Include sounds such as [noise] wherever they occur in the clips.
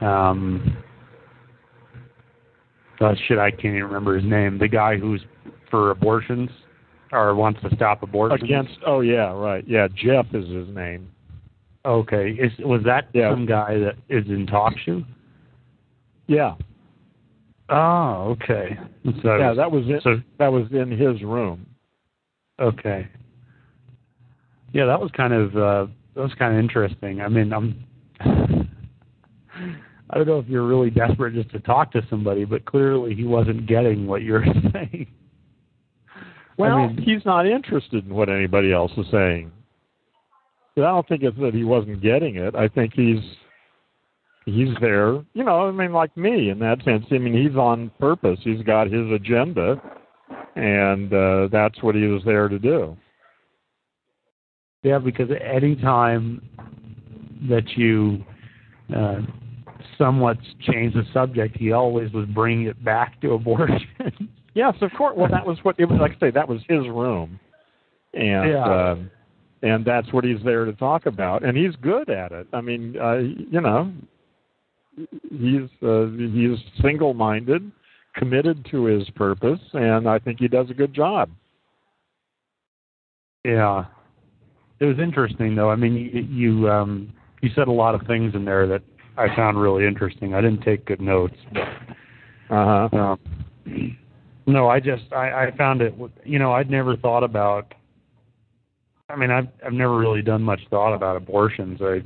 um uh, shit I can't even remember his name. The guy who's for abortions or wants to stop abortions. Against oh yeah, right. Yeah, Jeff is his name. Okay. Is was that Yeah. some guy that is in talk show? Yeah. Oh, okay. So yeah, that was it. so that was in his room. Okay. Yeah, that was kind of uh, that was kind of interesting. I mean, I'm I don't know if you're really desperate just to talk to somebody, but clearly he wasn't getting what you're [laughs] saying. Well, I mean, he's not interested in what anybody else is saying. But I don't think it's that he wasn't getting it. I think he's he's there. You know, I mean, like me in that sense. I mean, he's on purpose. He's got his agenda, and uh, that's what he was there to do. yeah, because any time that you uh, somewhat changed the subject, he always was bringing it back to abortion. [laughs] Yes, of course. Well, that was what it was. Like I say, that was his room, and Yeah. um, and that's what he's there to talk about, and he's good at it. I mean, uh, you know, he's uh, he's single-minded, committed to his purpose, and I think he does a good job. Yeah, it was interesting though. I mean, you you, um, you said a lot of things in there that I found really interesting. I didn't take good notes, but Uh huh. um, no, I just I, I found it. You know, I'd never thought about. I mean, I've I've never really done much thought about abortions. I,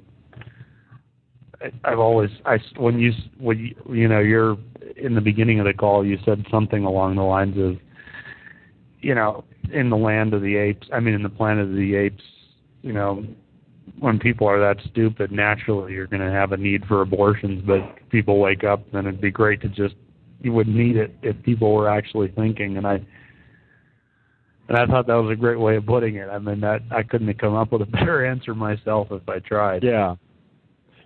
I I've always I when you when you, you know you're in the beginning of the call, you said something along the lines of, you know, in the land of the apes. I mean, in the planet of the apes. You know, when people are that stupid, naturally you're going to have a need for abortions. But if people wake up, then it'd be great to just you wouldn't need it if people were actually thinking. And I and I thought that was a great way of putting it. I mean, that I couldn't have come up with a [laughs] better answer myself if I tried. Yeah.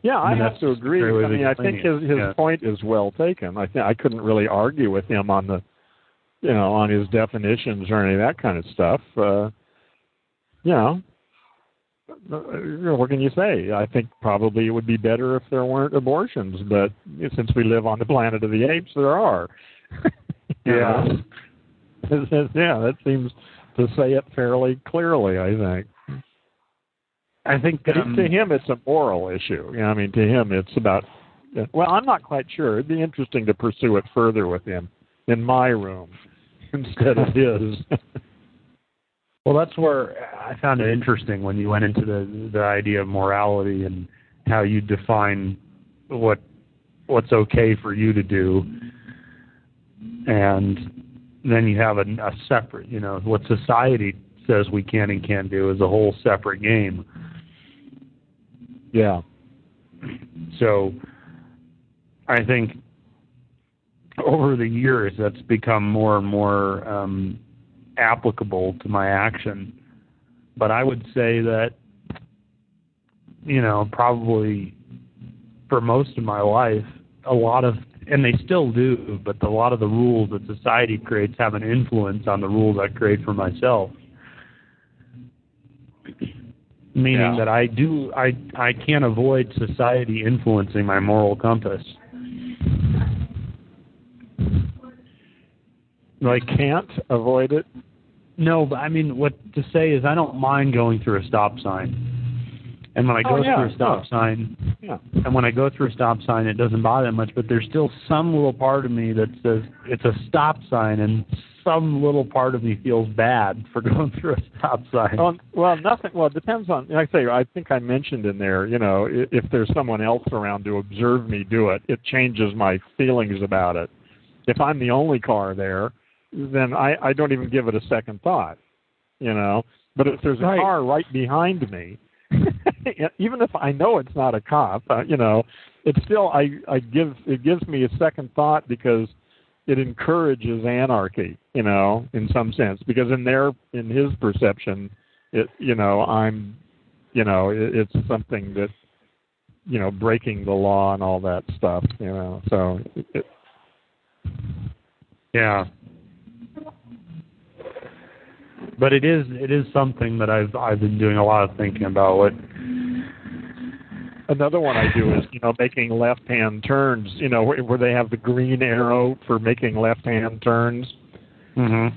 Yeah, I, I have to agree. I mean, I think his his. Yeah. point is well taken. I think I couldn't really argue with him on the, you know, on his definitions or any of that kind of stuff. Uh, you know, what can you say? I think probably it would be better if there weren't abortions, but since we live on the planet of the apes, there are. [laughs] Yeah. know? It says- yeah, that seems to say it fairly clearly. I think. I think um, to him, it's a moral issue. You know, I mean, to him, it's about. Well, I'm not quite sure. It'd be interesting to pursue it further with him in my room [laughs] instead of his. [laughs] Well, that's where I found it interesting when you went into the the idea of morality and how you define what what's okay for you to do, and then you have a, a separate, you know, what society says we can and can't do is a whole separate game. yeah. So, I think over the years that's become more and more um, applicable to my action. But I would say that, you know, probably for most of my life, a lot of, and they still do, but a lot of the rules that society creates have an influence on the rules I create for myself. Meaning Yeah. that I do, I I can't avoid society influencing my moral compass. I Can't avoid it. No, but I mean, what to say is I don't mind going through a stop sign. And when I Oh, go yeah, through a stop yeah. sign, Yeah. and when I go through a stop sign, it doesn't bother much. But there's still some little part of me that says it's a stop sign, and some little part of me feels bad for [laughs] going through a stop sign. Well, well, nothing. Well, it depends on. Like I say, I think I mentioned in there. You know, if there's someone else around to observe me do it, it changes my feelings about it. If I'm the only car there, then I I don't even give it a second thought. You know, But if there's a Right. car right behind me, [laughs] even if I know it's not a cop, uh, you know, it still I I give it gives me a second thought because it encourages anarchy, you know, in some sense because in their in his perception, it you know I'm, you know, it, it's something that, you know, breaking the law and all that stuff, you know. So it, Yeah. But it is it is something that I've I've been doing a lot of thinking about. What Another one I do is, you know, making left-hand turns. You know, where, where they have the green arrow for making left-hand turns. mm-hmm.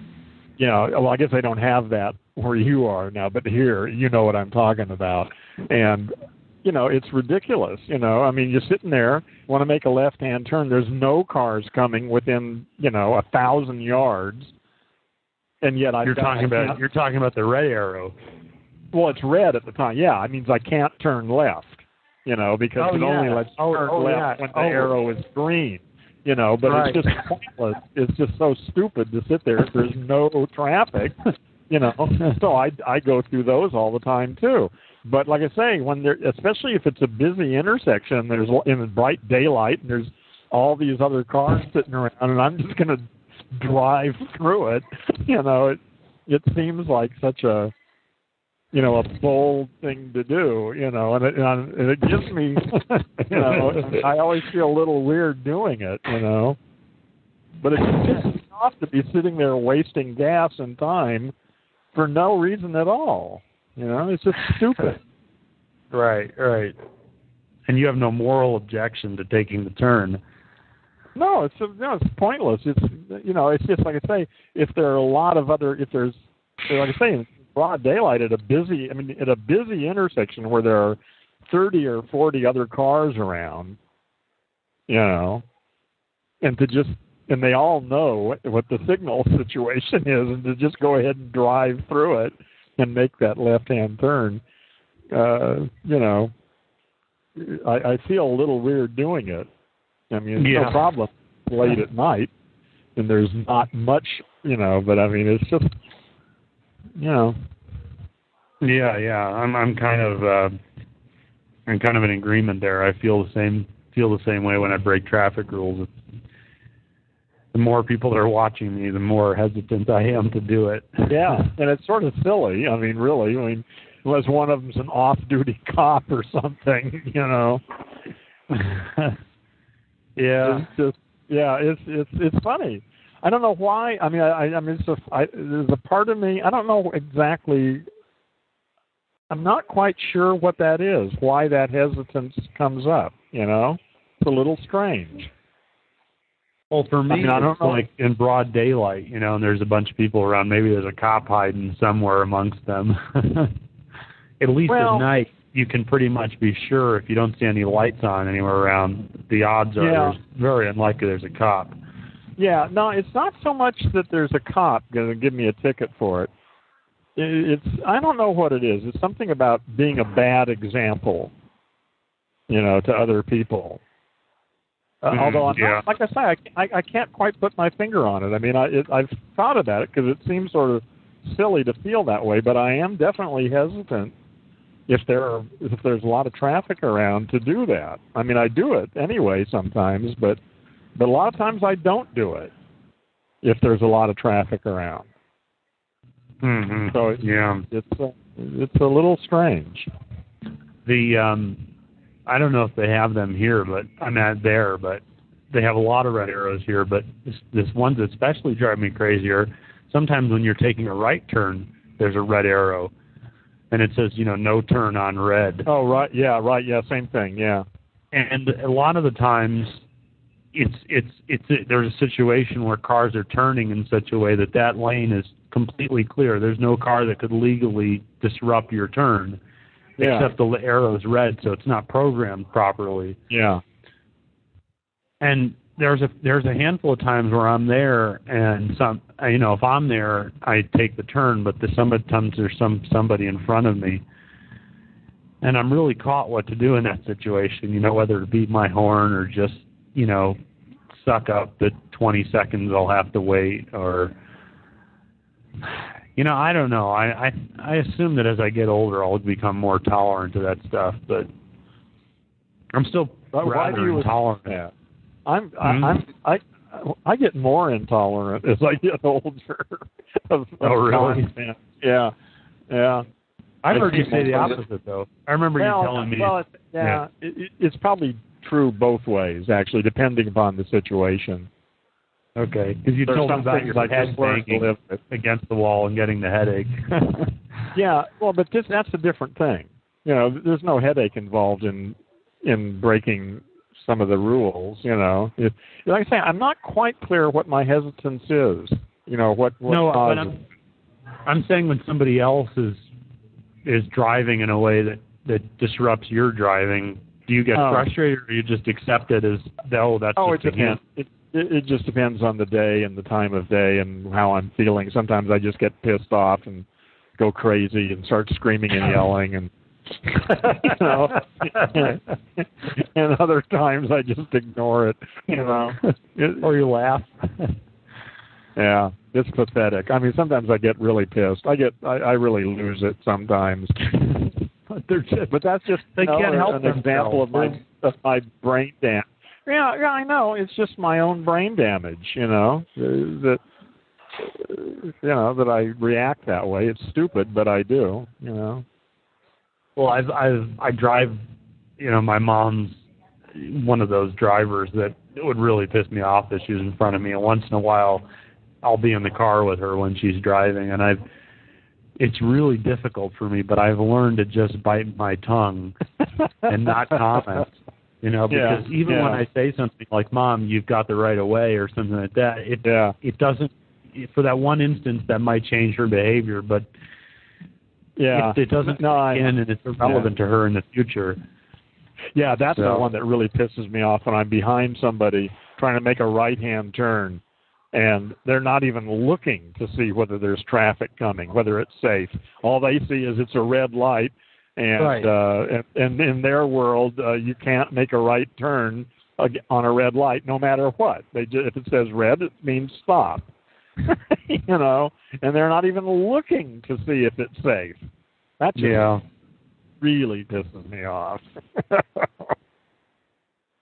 You know, well, I guess they don't have that where you are now, but here, you know what I'm talking about. And you know, it's ridiculous. You know, I mean, you're sitting there, want to make a left-hand turn. There's no cars coming within, you know, a thousand yards, and yet I. You're talking about you're talking about the red arrow. Well, it's red at the time. Yeah, it means I can't turn left. You know, because Oh, it only lets you Oh, turn oh, left yeah. when the Oh. arrow is green. You know, but Right. it's just pointless. It's just so stupid to sit there if there's no traffic. You know, [laughs] so I I go through those all the time too. But like I say, when there, especially if it's a busy intersection, there's in bright daylight, and there's all these other cars sitting around, and I'm just going to drive through it. You know, it it seems like such a you know a bold thing to do. You know, and it, and it gives me you know I always feel a little weird doing it. You know, but it's just off to be sitting there wasting gas and time for no reason at all. You know, it's just stupid. [laughs] Right, right. And you have no moral objection to taking the turn. No, it's no, it's pointless. It's you know, it's just like I say. If there are a lot of other, if there's like I say, broad daylight at a busy, I mean, at a busy intersection where there are thirty or forty other cars around, you know, and to just and they all know what, what the signal [laughs] situation is, and to just go ahead and drive through it and make that left-hand turn, uh, you know, I, I feel a little weird doing it. I mean, it's Yeah. no problem late at night, and there's not much, you know. But I mean, it's just, you know, Yeah, yeah. I'm I'm kind of uh I'm kind of in agreement there. I feel the same feel the same way when I break traffic rules. The more people that are watching me, the more hesitant I am to do it. yeah, [laughs] and it's sort of silly. I mean, really, I mean, unless one of them's an off-duty [laughs] cop or something, [laughs] you know. Yeah. It's just, yeah, it's it's it's funny. I don't know why. I mean, I I mean, it's a, I, there's a part of me. I don't know exactly. I'm not quite sure what that is. Why that hesitance comes up? You know, it's a little strange. Well, for me, I mean, I don't it's know. like in broad daylight, you know, and there's a bunch of people around. Maybe there's a cop hiding somewhere amongst them. [laughs] at least Well- at night, you can pretty much be sure if you don't see any lights on anywhere around. The odds are Yeah. there's very unlikely there's a cop. Yeah, no, it's not so much that there's a cop going to give me a ticket for it. It's I don't know what it is. It's something about being a bad example, you know, to other people. Uh, Mhm, although I'm yeah. not, like I say, I, I I can't quite put my finger on it. I mean, I it, I've thought about it because it seems sort of silly to feel that way, but I am definitely hesitant if there are if there's a lot of traffic around to do that. I mean, I do it anyway sometimes, but but a lot of times I don't do it if there's a lot of traffic around. Mm-hmm. So it- yeah, It's a, it's a little strange. the um, I don't know if they have them here, but I'm not there, but they have a lot of red arrows here. But this this one's especially driving me crazier. Sometimes when you're taking a right turn, there's a red arrow, and it says you know no turn on red. Oh right, yeah, right, yeah, same thing, yeah. and a lot of the times it's it's it's there's a situation where cars are turning in such a way that that lane is completely clear there's no car that could legally disrupt your turn Yeah. except the arrow's red so it's not programmed properly Yeah. and there's a there's a handful of times where I'm there and some you know if I'm there I take the turn but the sometimes there's some somebody in front of me and I'm really caught what to do in that situation you know whether to beat my horn or just you know suck up the 20 seconds I'll have to wait or You know, I don't know. I I I assume that as I get older, I'll become more tolerant to that stuff, but I'm still But why rather do you intolerant. Yeah. I'm Hmm? I, I'm I I get more intolerant as I get [laughs] older. of, Oh, of really? Yeah. Yeah. I've I heard you say the opposite, though. I remember well, you telling me. Well, it's, yeah, It, it, it's probably true both ways, actually, depending upon the situation. okay, because you There's told me about your I head banging against the wall and getting the headache. [laughs] Yeah, well, but this that's a different thing. You know, there's no headache involved in in breaking some of the rules. You know, it, like I say, I'm not quite clear what my hesitance is. You know, what what no, but causes- I'm I'm saying when somebody else is is driving in a way that that disrupts your driving, do you get Oh. frustrated or do you just accept it as oh that's Oh, it just a him? depends. It, it it just depends on the day and the time of day and how I'm feeling. Sometimes I just get pissed off and go crazy and start screaming and yelling and you know. [laughs] and other times I just ignore it. You know. [laughs] It- or you laugh. [laughs] yeah, it's pathetic. I mean, sometimes I get really pissed. I get I, I really lose it sometimes. but they're just But that's just They can't help an example of my of my brain damage. Yeah, yeah, I know. It's just my own brain damage. You know uh, that uh, you know that I react that way. It's stupid, but I do. You know. Well, I've I've I drive, you know, my mom's one of those drivers that it would really piss me off that she was in front of me. And once in a while, I'll be in the car with her when she's driving, and I've it's really difficult for me. But I've learned to just bite my tongue and not [laughs] comment. You know, Yeah, because even yeah. when I say something like "Mom, you've got the right of way" or something like that, it Yeah. it doesn't. For that one instance, that might change her behavior, but Yeah. it, it doesn't No, I- again, and it's irrelevant to her in the future. Yeah, that's the one that really pisses me off when I'm behind somebody trying to make a right hand turn and they're not even looking to see whether there's traffic coming, whether it's safe. All they see is it's a red light and Right. uh and, and in their world uh, you can't make a right turn on a red light no matter what. They ju- if it says red it means stop. [laughs] you know, and they're not even looking to see if it's safe. That just Yeah. really pisses me off. [laughs]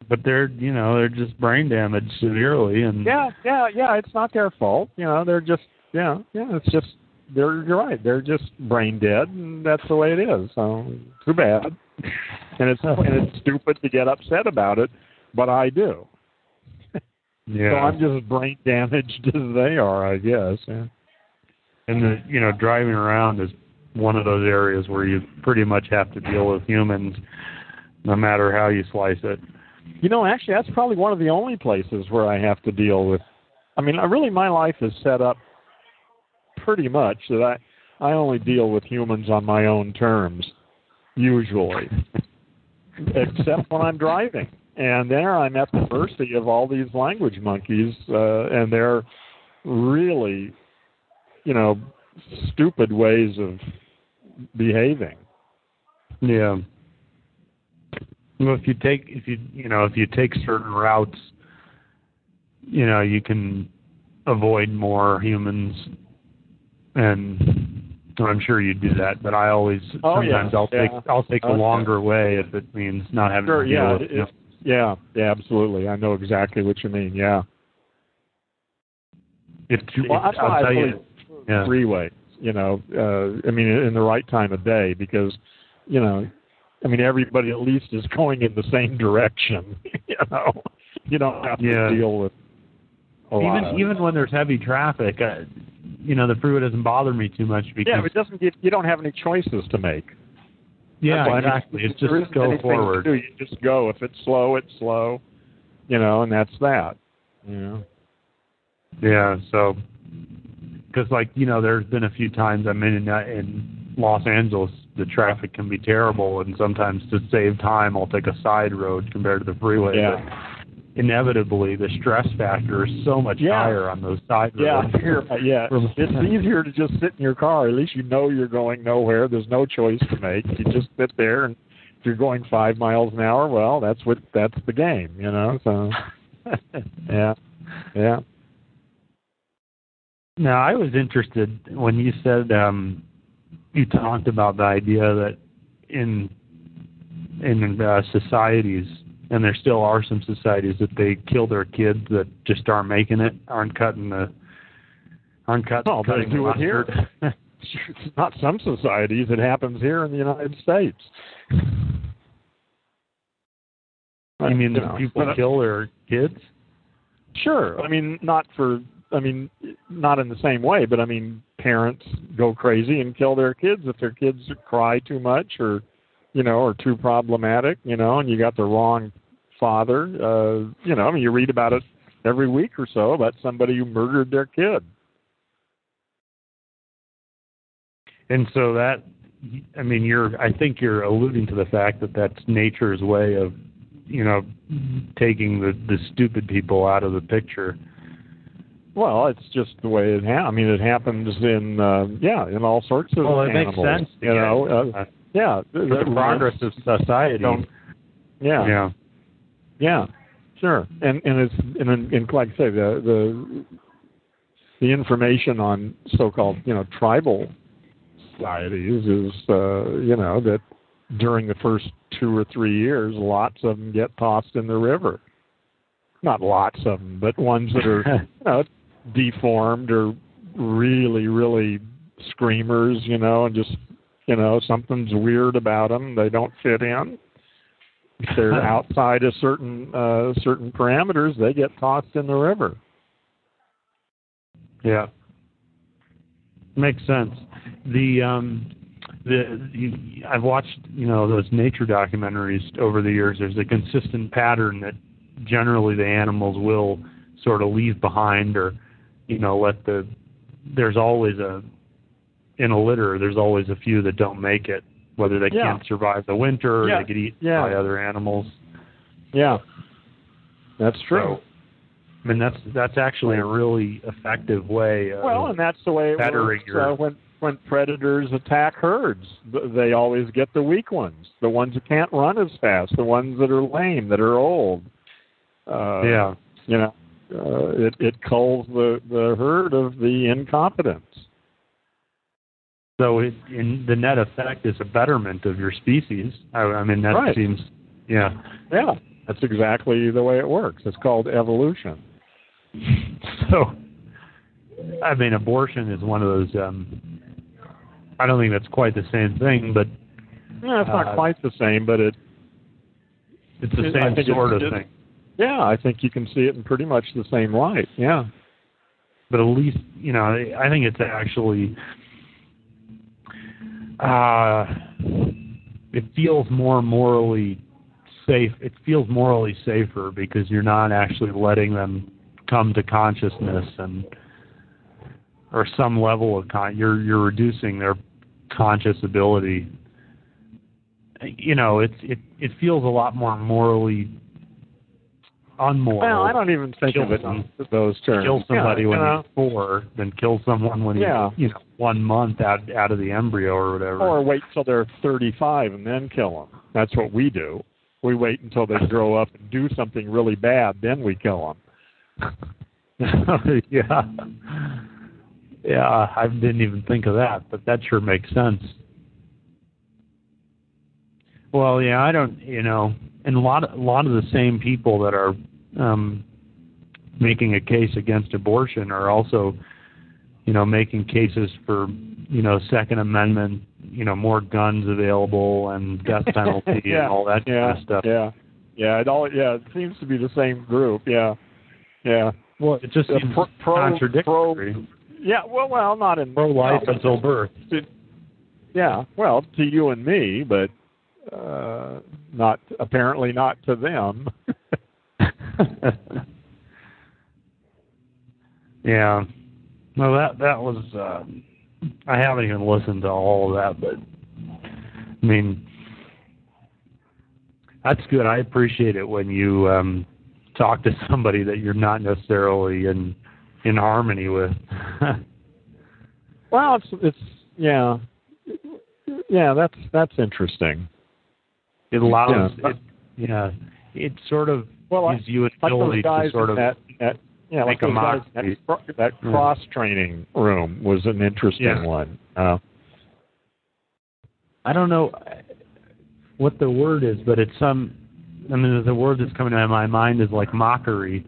but they're you know they're just brain damaged severely and Yeah, yeah, yeah. It's not their fault. You know, they're just yeah, yeah. It's just they're you're right. They're just brain dead, and that's the way it is. So too bad. And it's and it's stupid to get upset about it, but I do. Yeah So I'm just as brain damaged [laughs] as they are, I guess. Yeah. and the you know driving around is one of those areas where you pretty much have to deal with humans no matter how you slice it You know, actually, that's probably one of the only places where I have to deal with. I mean, I really, my life is set up pretty much that I I only deal with humans on my own terms, usually, [laughs] except when I'm driving. And there, I'm at the mercy of all these language monkeys, uh, and they're really, you know, stupid ways of behaving. yeah well if you take if you you know if you take certain routes you know you can avoid more humans and I'm sure you'd do that, but I always Oh, yeah, sometimes I'll take. I'll take the longer way if it means not having Sure, to deal yeah, with it- Yeah, yeah, absolutely. I know exactly what you mean. Yeah. if, Well, if that's why I'll I tell put you it yeah. three ways. You know, uh, I mean, in the right time of day, because, you know, I mean, everybody at least is going in the same direction. [laughs] You know, you don't have Yeah. to deal with a lot even of- even when there's heavy traffic, uh, you know, the freeway doesn't bother me too much because yeah, it doesn't. Get, you don't have any choices to make. Yeah, That's why, I mean, exactly. It's just go forward. do. You just go. If it's slow, it's slow. You know, and that's that. You know. Yeah, so because like you know, there's been a few times I'm in in Los Angeles, the traffic can be terrible, and sometimes to save time, I'll take a side road compared to the freeway. Yeah. But inevitably, the stress factor is so much Yeah. higher on those side Yeah, roads. [laughs] uh, yeah. It's easier to just sit in your car. At least you know you're going nowhere. There's no choice to make. You just sit there, and if you're going five miles an hour, well, that's what that's the game, you know. So, [laughs] yeah, yeah. Now, I was interested when you said um, you talked about the idea that in in uh, societies, and there still are some societies that they kill their kids that just aren't making it, aren't cutting the aren't cutting. They cutting do the it here. It's [laughs] not some societies. It happens here in the United States. I mean know, people uh, kill their kids? Sure. I mean, not for. I mean, not in the same way, but I mean, parents go crazy and kill their kids if their kids cry too much or, you know, or too problematic. You know, and you got the wrong father. Uh, you know, I mean, you read about it every week or so about somebody who murdered their kid. And so that, I mean, you're. I think you're alluding to the fact that that's nature's way of, you know, taking the the stupid people out of the picture. Well, it's just the way it ha- I mean, it happens in uh, yeah, in all sorts of Well, it animals. makes sense. You know, uh, yeah, for the progress of society. Don't- yeah, Yeah. Yeah, sure. And and it's and, and, and like I say, the the the information on so-called you know tribal societies is uh, you know that during the first two or three years, lots of them get tossed in the river. Not lots of them, but ones that are [laughs] you know deformed or really really screamers, you know, and just you know something's weird about them. They don't fit in if they're [laughs] outside of certain uh, certain parameters, they get tossed in the river. Yeah. Makes sense. The um the I've watched, you know, those nature documentaries over the years. There's a consistent pattern that generally the animals will sort of leave behind or you know, let the there's always a in a litter, there's always a few that don't make it, whether they Yeah. can't survive the winter or Yeah. they get eaten Yeah. by other animals. Yeah, that's true. So, I mean, that's that's actually a really effective way. Of, well, and that's the way it works your- uh, when when predators attack herds. They always get the weak ones, the ones that can't run as fast, the ones that are lame, that are old. Uh, yeah. you know, uh, it it culls the the herd of the incompetents. So it, in the net effect is a betterment of your species. I, I mean, that Right. seems, yeah. Yeah, that's exactly the way it works. It's called evolution. [laughs] So, I mean, abortion is one of those. Um, I don't think that's quite the same thing, but Yeah, it's not Uh, quite the same, but it it's the It- same sort of thing. Yeah, I think you can see it in pretty much the same light. Yeah. But at least, you know, I think it's actually. Uh, it feels more morally safe. It feels morally safer because you're not actually letting them come to consciousness and or some level of con. You're you're reducing their conscious ability. You know, it's it it feels a lot more morally unmoral. Well, I don't even think of it in those terms. kill somebody yeah, when you know, he's four then kill someone when Yeah. he's you know one month out out of the embryo or whatever. or wait till they're 35 and then kill them. That's what we do. We wait until they [laughs] grow up and do something really bad, then we kill them. [laughs] yeah, yeah. I didn't even think of that, but that sure makes sense. Well, yeah, I don't, you know, and a lot, a lot of the same people that are um, making a case against abortion are also, you know, making cases for, you know, Second Amendment, you know, more guns available and death [laughs] penalty yeah, and all that yeah, kind of stuff. Yeah, yeah. It all yeah. It seems to be the same group. Yeah, yeah. Well, it just Uh, seems pro- pro- contradictory. Yeah. Well, well, not in Pro life until birth. Yeah, well, to you and me, but uh, not apparently not to them. [laughs] yeah. Well, that that was. Uh, I haven't even listened to all of that, but I mean, that's good. I appreciate it when you um, talk to somebody that you're not necessarily in in harmony with. [laughs] well, it's it's yeah, yeah. That's that's interesting. It allows. Yeah. It, yeah. It sort of Well, I- gives you an Like ability to sort of. that, that yeah, like make a those mock guys- that, that cross training room was an interesting Yeah. one. Uh, I don't know what the word is, but it's some. I mean, the word that's coming to my mind is like mockery,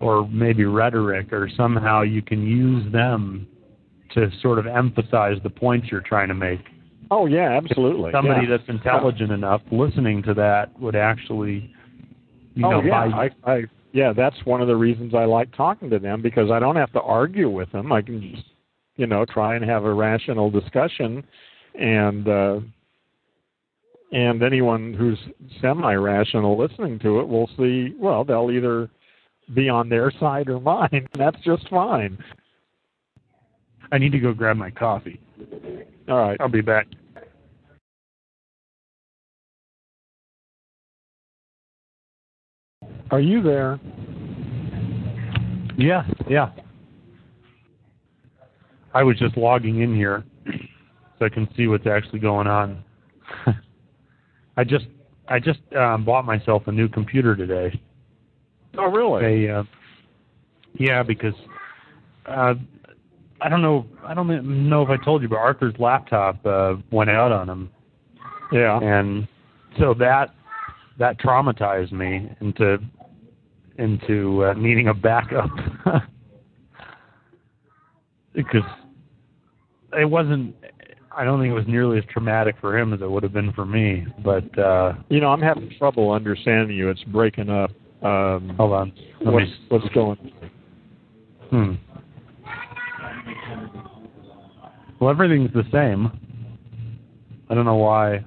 or maybe rhetoric, or somehow you can use them to sort of emphasize the points you're trying to make. Oh yeah, absolutely. Somebody yeah. that's intelligent enough listening to that would actually, you oh know, yeah, buy. I, I yeah, that's one of the reasons I like talking to them because I don't have to argue with them. I can just you know try and have a rational discussion, and uh, and anyone who's semi-rational listening to it will see. Well, they'll either be on their [laughs] side or mine. And that's just fine. I need to go grab my coffee. All right. I'll be back. Are you there? Yeah, yeah. I was just logging in here so I can see what's actually going on. [laughs] I just I just um, bought myself a new computer today. Oh, really? A uh, yeah, because uh, I don't know I don't know if I told you, but Arthur's laptop uh, went out on him, Yeah. and so that that traumatized me into into uh, needing a backup [laughs] because it wasn't I don't think it was nearly as traumatic for him as it would have been for me but uh You know, I'm having trouble understanding you. It's breaking up. Um, hold on let what's, me what's going? hmm well everything's the same I don't know why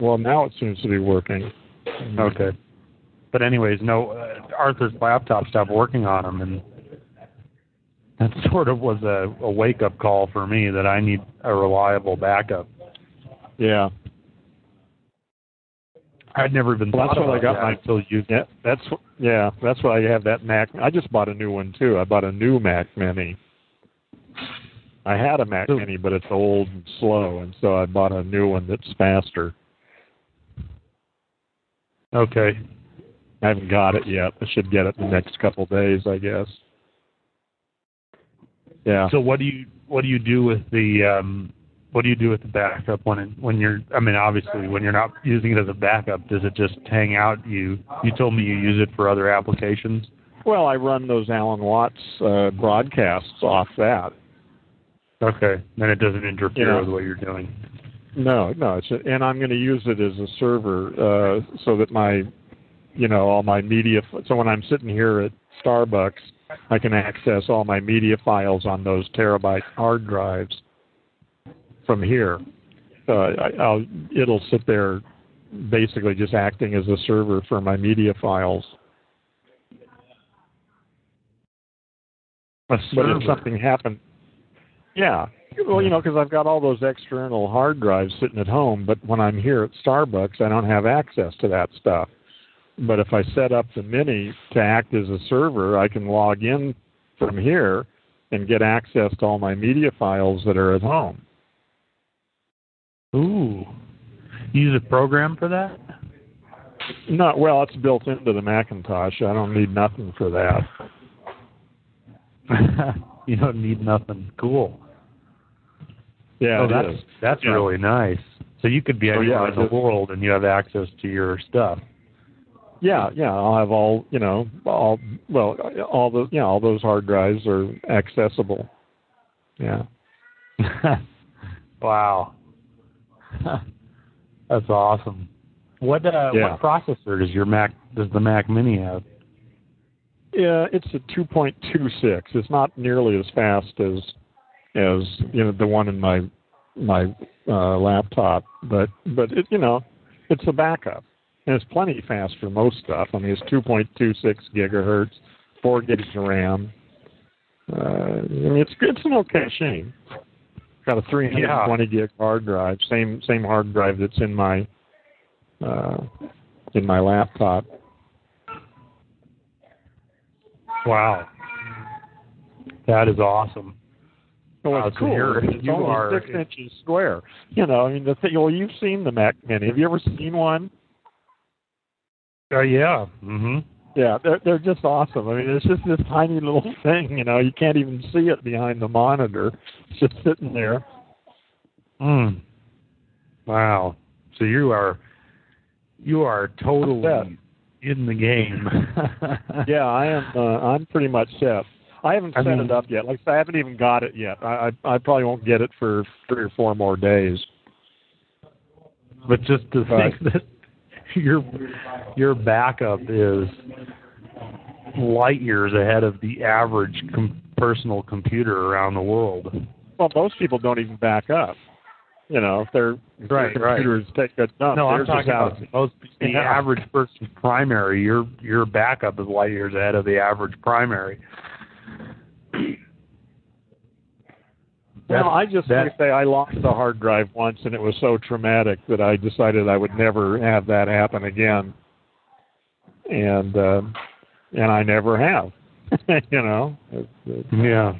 Well, now it seems to be working. okay but anyways no uh, Arthur's laptop stopped working on him and that [laughs] sort of was a, a wake up call for me that I need a reliable backup. Yeah. I'd never even Well, thought that's what I got that my- until you. Yeah, that's yeah, that's why I have that Mac. I just bought a new one too. I bought a new Mac Mini. I had a Mac Mini, but it's old and slow, and so I bought a new one that's faster. Okay. I haven't got it yet. I should get it in the next couple days, I guess. Yeah. So what do you what do you do with the um what do you do with the backup when it, when you're I mean obviously when you're not using it as a backup does it just hang out you you told me you use it for other applications Well, I run those Alan Watts uh, broadcasts off that. Okay then it doesn't interfere Yeah. with what you're doing No, no, it's a, and I'm going to use it as a server uh, so that my, you know, all my media. So when I'm sitting here at Starbucks, I can access all my media files on those terabyte hard drives from here. Uh, I, I'll, it'll sit there, basically just acting as a server for my media files. But if something happened, yeah. Well, you know, because I've got all those external hard drives sitting at home, but when I'm here at Starbucks, I don't have access to that stuff. But if I set up the Mini to act as a server, I can log in from here and get access to all my media files that are at home. ooh you use a program for that No, well, it's built into the Macintosh. I don't need nothing for that. [laughs] you don't need nothing cool Yeah, oh that's is. that's Yeah. really nice so you could be Oh, anywhere yeah, in the world and you have access to your stuff Yeah, yeah, I'll have all you know, all well, all the yeah, all those hard drives are accessible. Yeah. [laughs] wow. [laughs] That's awesome. What uh, Yeah. what processor does your Mac does the Mac Mini have? Yeah, it's a 2.26. It's not nearly as fast as as you know the one in my my uh, laptop, but but it you know it's a backup and it's plenty fast for most stuff. I mean, it's 2.26 gigahertz, four gigs of RAM. Uh, I mean, it's it's an okay machine. Got a 320 gig hard drive, same same hard drive that's in my uh, in my laptop. Wow. That is awesome. Oh, Wow, it's so cool. It's you only are- six inches square. You know, I mean, the thing. Well, you've seen the Mac Mini. Have you ever seen one? Uh, yeah. Mhm. Yeah, they're they're just awesome. I mean, it's just this tiny little [laughs] thing. You know, you can't even see it behind the monitor. It's just sitting there. Mm. Wow. So you are you are totally. In the game. [laughs] Yeah, I am. Uh, I'm pretty much set. I haven't I set mean- it up yet. Like I haven't even got it yet. I, I I probably won't get it for three or four more days. But just to Right. think that your your backup is light years ahead of the average com- personal computer around the world. Well, most people don't even back up. You know, if their Right, right. computers take a dump. no, I'm talking about most the [laughs] Yeah. average person's primary. Your your backup is light years ahead of the average primary. Well, I just that- say I lost the hard drive once, and it was so traumatic that I decided I would never have that happen again. And uh, and I never have. [laughs] you know. It's, it's, Yeah.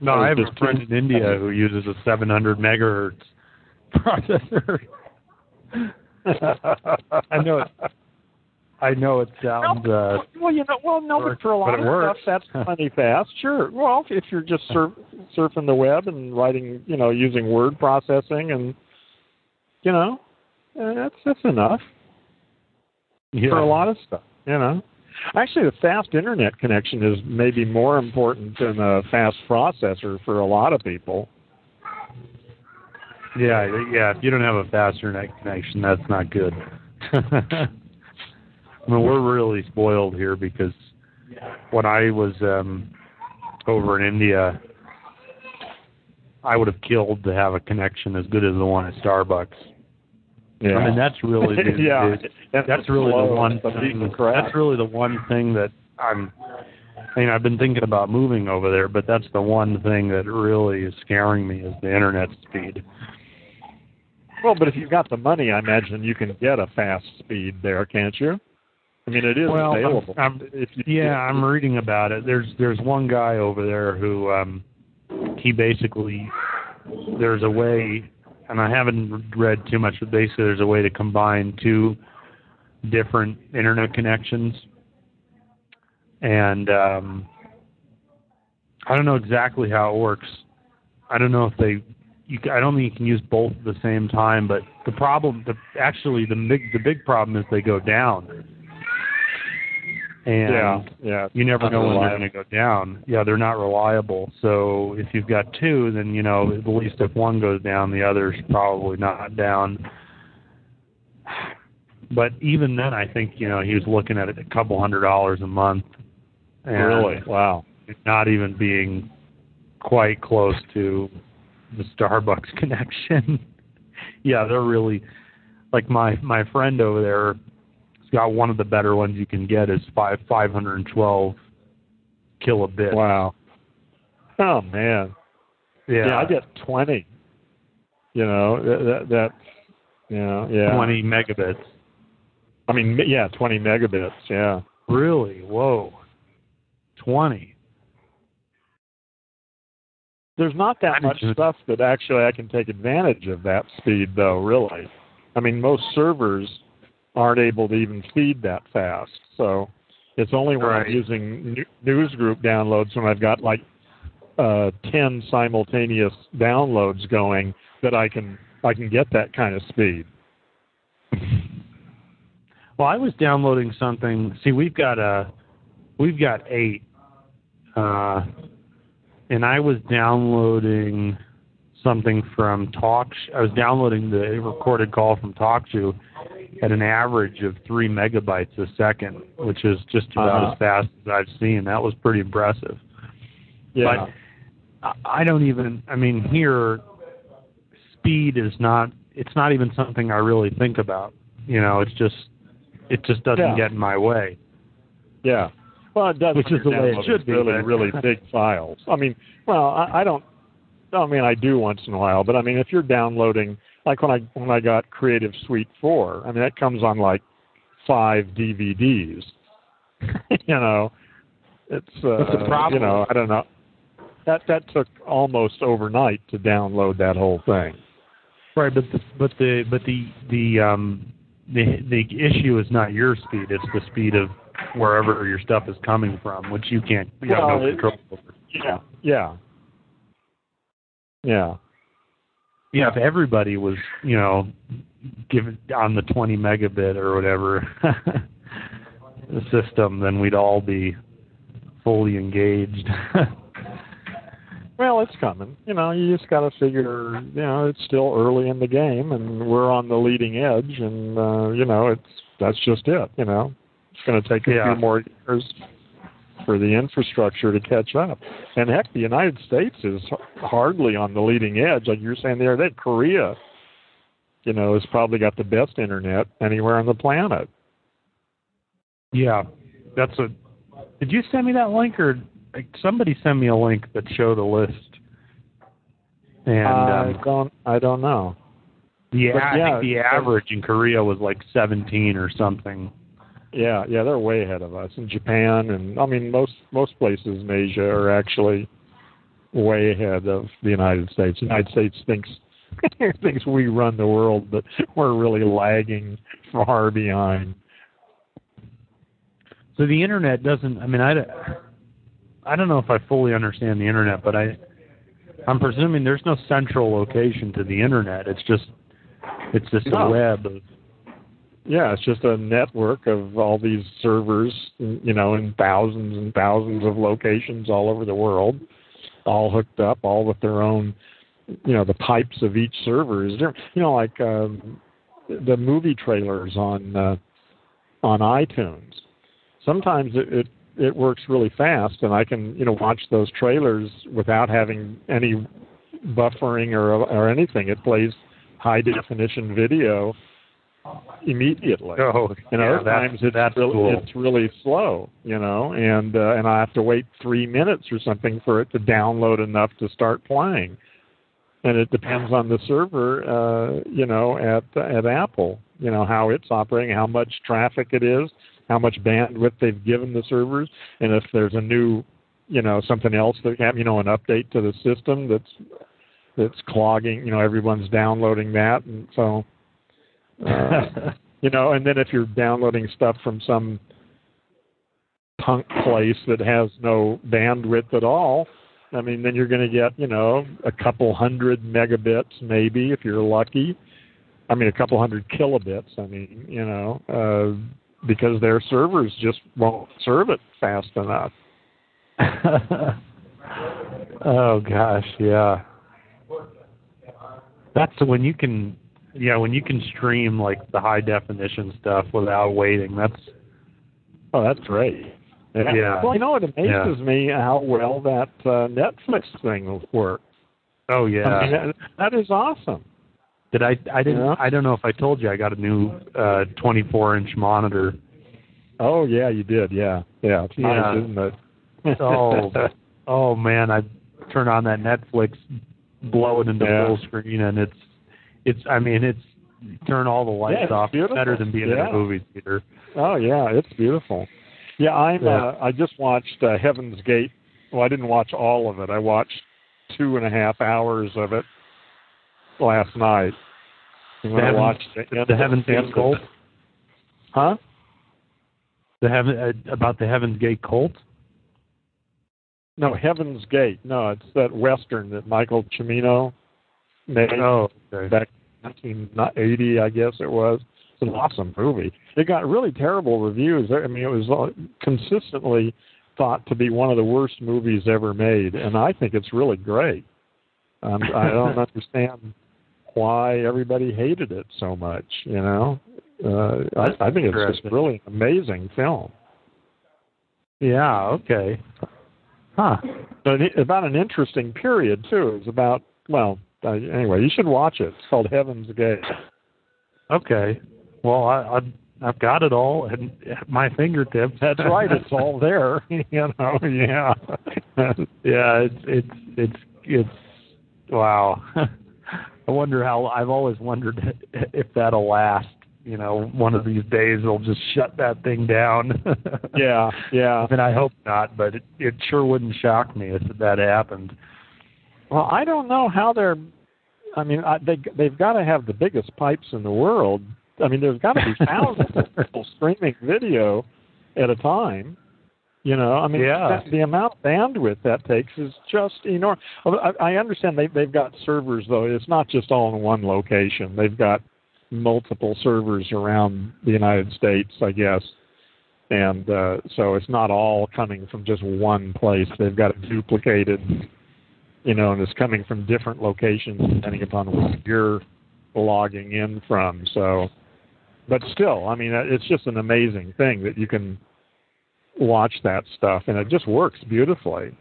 No, I have a friend in India who uses a 700 megahertz processor. I know it. I know it sounds. Uh, well, you know, well, no, but for a lot of works. stuff, that's [laughs] plenty fast. Sure. Well, if you're just sur- surfing the web and writing, you know, using word processing, and you know, uh, that's that's enough yeah. for a lot of stuff. You know. Actually, the fast internet connection is maybe more important than a fast processor for a lot of people. Yeah, yeah. If you don't have a fast internet connection, that's not good. [laughs] I mean, we're really spoiled here because when I was um, over in India, I would have killed to have a connection as good as the one at Starbucks. Yeah. I mean, that's really [laughs] the, yeah. the- that's really the one thing. That's really the one thing that I'm. I mean, I've been thinking about moving over there, but that's the one thing that really is scaring me is the internet speed. Well, but if you've got the money, I imagine you can get a fast speed there, can't you? I mean, it is Well, I'm- available. I'm- if you, Yeah, I'm reading about it. There's there's one guy over there who um he basically there's a way and I haven't read too much, but basically there's a way to combine two different internet connections. And um I don't know exactly how it works. I don't know if they you, I don't think you can use both at the same time, but the problem, the actually the big the big problem is they go down. And yeah, yeah. you never know when they're going to go down. Yeah, they're not reliable. So if you've got two, then you know at least if one goes down, the other's probably not down. But even then, I think you know he was looking at it a couple hundred dollars a month. And Really? Wow. Not even being quite close to the Starbucks [laughs] connection. yeah, they're really like my my friend over there has got one of the better ones you can get is five five hundred and twelve kilobits. Wow. Oh man. Yeah, Yeah, I get twenty. You know that that, you know yeah. twenty megabits. I mean yeah, twenty megabits. Yeah. Really? Whoa. Twenty. There's not that much stuff that actually I can take advantage of that speed though. Really. I mean most servers aren't able to even feed that fast. So it's only when Right. I'm using new- newsgroup downloads when I've got like uh, ten simultaneous downloads going that I can I can get that kind of speed. Well, I was downloading something. See, we've got a, we've got eight, uh, and I was downloading something from Talk. I was downloading the recorded call from TalkShoe at an average of three megabytes a second, which is just about Uh-huh. as fast as I've seen. That was pretty impressive. Yeah. But I- don't even. I mean, here, speed is not. It's not even something I really think about. You know, it's just. It just doesn't Yeah. get in my way. Yeah. Well, it does. Which when is the way it should be, Really, [laughs] really big files. I mean, well, I, I don't. I mean, I do once in a while, but I mean, if you're downloading, like when I when I got Creative Suite four, I mean, that comes on like five DVDs. [laughs] you know, it's uh, What's the problem? you know, I don't know. That that took almost overnight to download that whole thing. Right, but the, but the but the the um the the issue is not your speed; it's the speed of wherever your stuff is coming from, which you can't. You have Well, no control over. Yeah, yeah, yeah. Yeah, if everybody was, you know, given on the 20 megabit or whatever [laughs] system, then we'd all be fully engaged. [laughs] Well, it's coming. You know, you just got to figure. You know, it's still early in the game, and we're on the leading edge, and uh, you know, it's that's just it. You know, going to take a Yeah. few more years for the infrastructure to catch up. And heck, the United States is hardly on the leading edge. Like you're saying there, that Korea, you know, has probably got the best internet anywhere on the planet. yeah, that's a. Did you send me that link or like, somebody send me a link that showed a list? And I um, don't, I don't know. the but I think the average in Korea was like 17 or something. Yeah, yeah, they're way ahead of us. In Japan and I mean most most places in Asia are actually way ahead of the United States. The United States thinks [laughs] thinks we run the world, but we're really lagging far behind. So the internet doesn't. I mean, I, I don't know if I fully understand the internet, but I, I'm presuming there's no central location to the internet. It's just, it's just No. a web. Of, Yeah, it's just a network of all these servers, you know, in thousands and thousands of locations all over the world, all hooked up, all with their own, you know, the pipes of each server is different. You know, like um, the movie trailers on uh, on iTunes. Sometimes it, it it works really fast, and I can you know watch those trailers without having any buffering or or anything. It plays high definition video immediately. oh, And yeah, other times it's really, cool. it's really slow, you know, and uh, and I have to wait three minutes or something for it to download enough to start playing. And it depends on the server, uh, you know, at at Apple, you know, how it's operating, how much traffic it is, how much bandwidth they've given the servers, and if there's a new, you know, something else that have, you know, an update to the system that's that's clogging, you know, everyone's downloading that, and so uh, [laughs] you know, and then if you're downloading stuff from some punk place that has no bandwidth at all, I mean, then you're going to get, you know, a couple hundred megabits maybe if you're lucky. I mean, a couple hundred kilobits. I mean, you know, uh, because their servers just won't serve it fast enough. [laughs] oh gosh, yeah. That's when you can, yeah, when you can stream like the high definition stuff without waiting. That's Oh, that's great. Yeah. Well, you know, it amazes me how well that uh, Netflix thing works. oh yeah. I mean, that, that is awesome. Did I? I didn't. Yeah. I don't know if I told you I got a new uh 24 inch monitor. Oh yeah, you did. Yeah, yeah. It's Yeah. nice, isn't it? Oh, [laughs] oh man, I turn on that Netflix, blow it into Yeah. full screen, and it's, it's. I mean, it's turn all the lights Yeah, off. It's beautiful. better than being in a movie theater. oh yeah, it's beautiful. Yeah, I'm. Yeah. Uh, I just watched uh, Heaven's Gate. Well, I didn't watch all of it. I watched two and a half hours of it last night. When The I Heaven's- watched the, The Heaven's Gate cult. Huh? The heaven uh, about the Heaven's Gate cult. No, Heaven's Gate. No, it's that western that Michael Cimino made. Oh, okay. back in 1980, I guess it was. It's an awesome movie. It got really terrible reviews. I mean, it was uh, consistently thought to be one of the worst movies ever made, and I think it's really great. Um, I don't [laughs] understand why everybody hated it so much. You know, uh, I, I think it's just really an amazing film. Yeah. Okay. Huh. But about an interesting period too. It's about well, uh, anyway, you should watch it. It's called Heaven's Gate. Okay. Well, I, I I've got it all at at my fingertips. That's right. It's all there. [laughs] you know. Yeah. [laughs] yeah, it's it's it's it's wow. [laughs] I wonder how I've always wondered if that'll last. You know, one of these days they'll just shut that thing down. yeah. Yeah. and I hope not, but it, it sure wouldn't shock me if that happened. Well, I don't know how they're. I mean, I, they they've got to have the biggest pipes in the world. I mean, there's got to be [laughs] thousands of people streaming video at a time. You know, I mean, Yeah. that, the amount of bandwidth that takes is just enormous. I, I understand they they've got servers though. It's not just all in one location. They've got multiple servers around the United States, I guess, and uh, so it's not all coming from just one place. They've got it duplicated, you know, and it's coming from different locations depending upon where you're logging in from. So, but still, I mean, it's just an amazing thing that you can watch that stuff, and it just works beautifully.